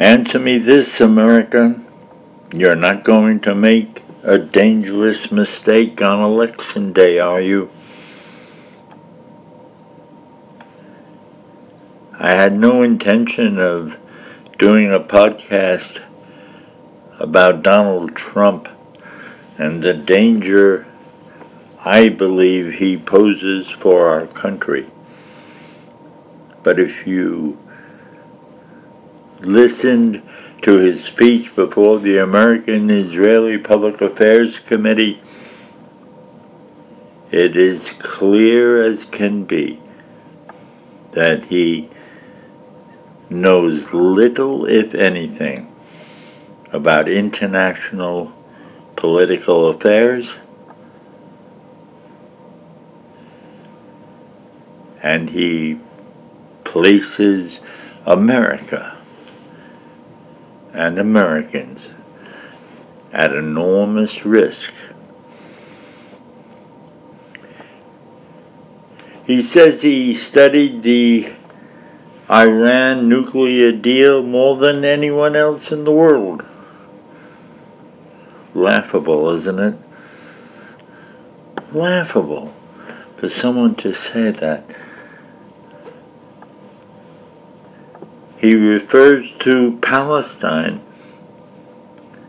Answer me this, America. You're not going to make a dangerous mistake on election day, are you? I had no intention of doing a podcast about Donald Trump and the danger I believe he poses for our country. But if you listened to his speech before the American Israeli Public Affairs Committee, it is clear as can be that he knows little, if anything, about international political affairs, and he places America and Americans at enormous risk. He says he studied the Iran nuclear deal more than anyone else in the world. Laughable, isn't it? Laughable for someone to say that. He refers to Palestine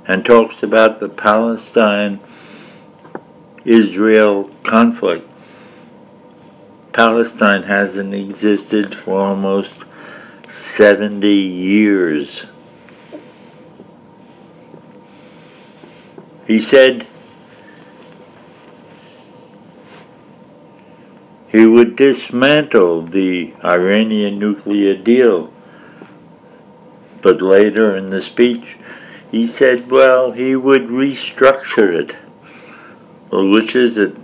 and talks about the Palestine Israel conflict. Palestine hasn't existed for almost 70 years. He said he would dismantle the Iranian nuclear deal but later in the speech, he said, well, he would restructure it. Well, which is it?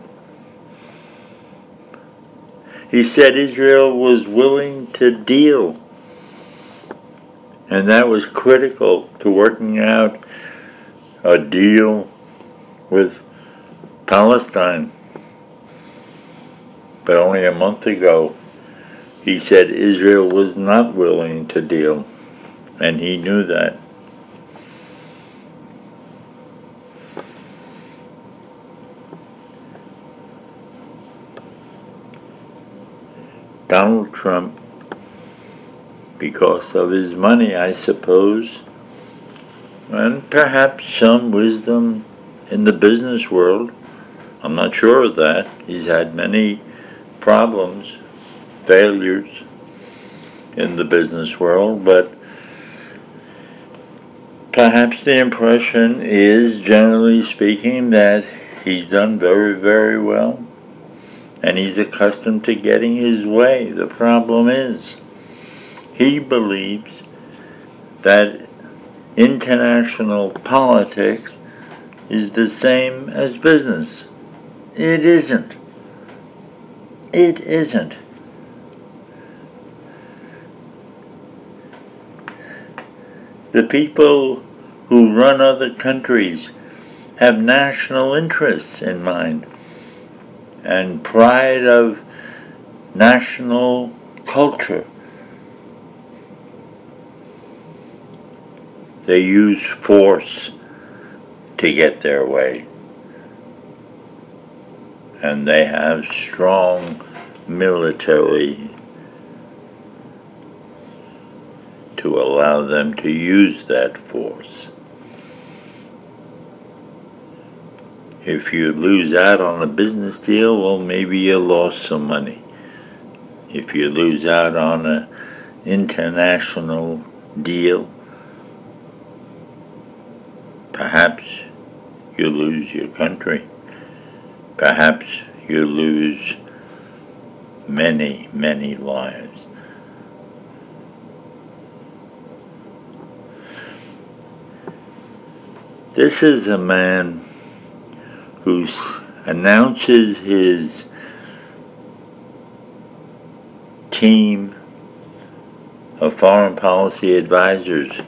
He said Israel was willing to deal. And that was critical to working out a deal with Palestine. But only a month ago, he said Israel was not willing to deal and he knew that. Donald Trump, because of his money, I suppose, and perhaps some wisdom in the business world. I'm not sure of that. He's had many problems, failures in the business world, but Perhaps the impression is, generally speaking, that he's done very, very well and he's accustomed to getting his way. The problem is, he believes that international politics is the same as business. It isn't. It isn't. The people who run other countries have national interests in mind and pride of national culture. They use force to get their way. And they have strong military allow them to use that force. If you lose out on a business deal, well, maybe you lost some money. If you lose out on an international deal, perhaps you lose your country. Perhaps you lose many, many lives. This is a man who announces his team of foreign policy advisors,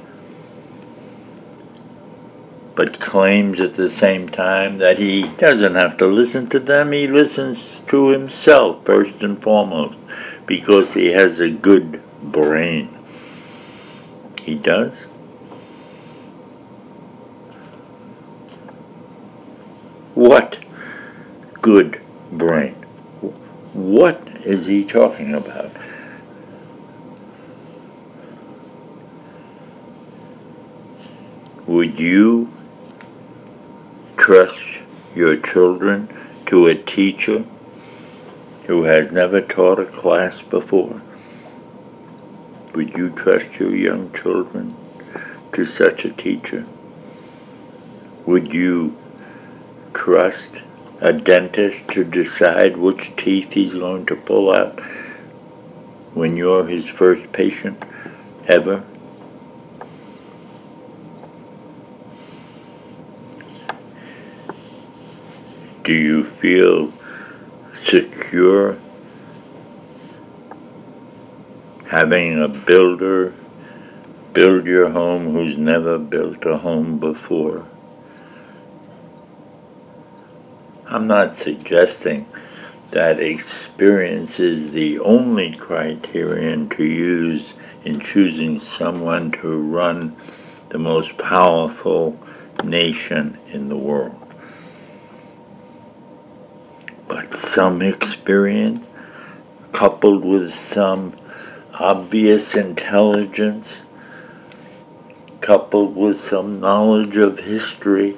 but claims at the same time that he doesn't have to listen to them, he listens to himself first and foremost because he has a good brain. He does? What good brain? What is he talking about? Would you trust your children to a teacher who has never taught a class before? Would you trust your young children to such a teacher? Would you trust a dentist to decide which teeth he's going to pull out when you're his first patient ever? Do you feel secure having a builder build your home who's never built a home before? I'm not suggesting that experience is the only criterion to use in choosing someone to run the most powerful nation in the world. But some experience coupled with some obvious intelligence, coupled with some knowledge of history,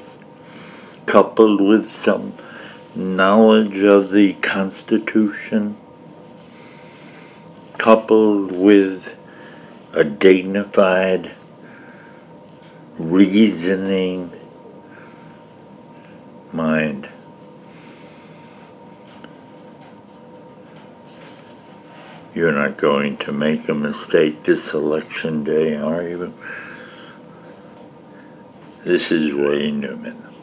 coupled with some knowledge of the Constitution, coupled with a dignified reasoning mind. You're not going to make a mistake this election day, are you? This is Ray Newman.